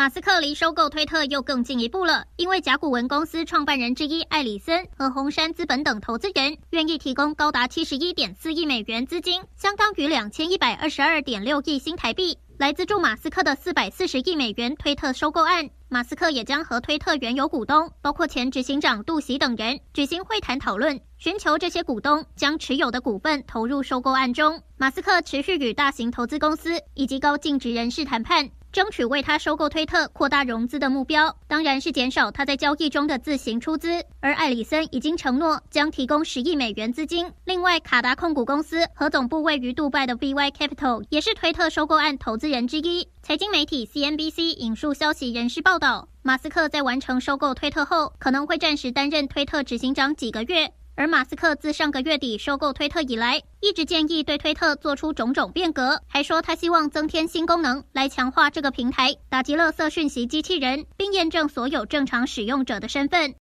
马斯克离收购推特又更进一步了，因为甲骨文公司创办人之一艾里森和红杉资本等投资人愿意提供高达七十一点四亿美元资金，相当于两千一百二十二点六亿新台币。来资助马斯克的四百四十亿美元推特收购案，马斯克也将和推特原有股东，包括前执行长杜袭等人举行会谈讨论，寻求这些股东将持有的股份投入收购案中。马斯克持续与大型投资公司以及高净值人士谈判。争取为他收购推特扩大融资的目标，当然是减少他在交易中的自行出资。而艾里森已经承诺将提供十亿美元资金。另外，卡达控股公司和总部位于杜拜的 BY Capital 也是推特收购案投资人之一。财经媒体 CNBC 引述消息人士报道，马斯克在完成收购推特后，可能会暂时担任推特执行长几个月。而马斯克自上个月底收购推特以来，一直建议对推特做出种种变革，还说他希望增添新功能来强化这个平台，打击垃圾讯息机器人，并验证所有正常使用者的身份。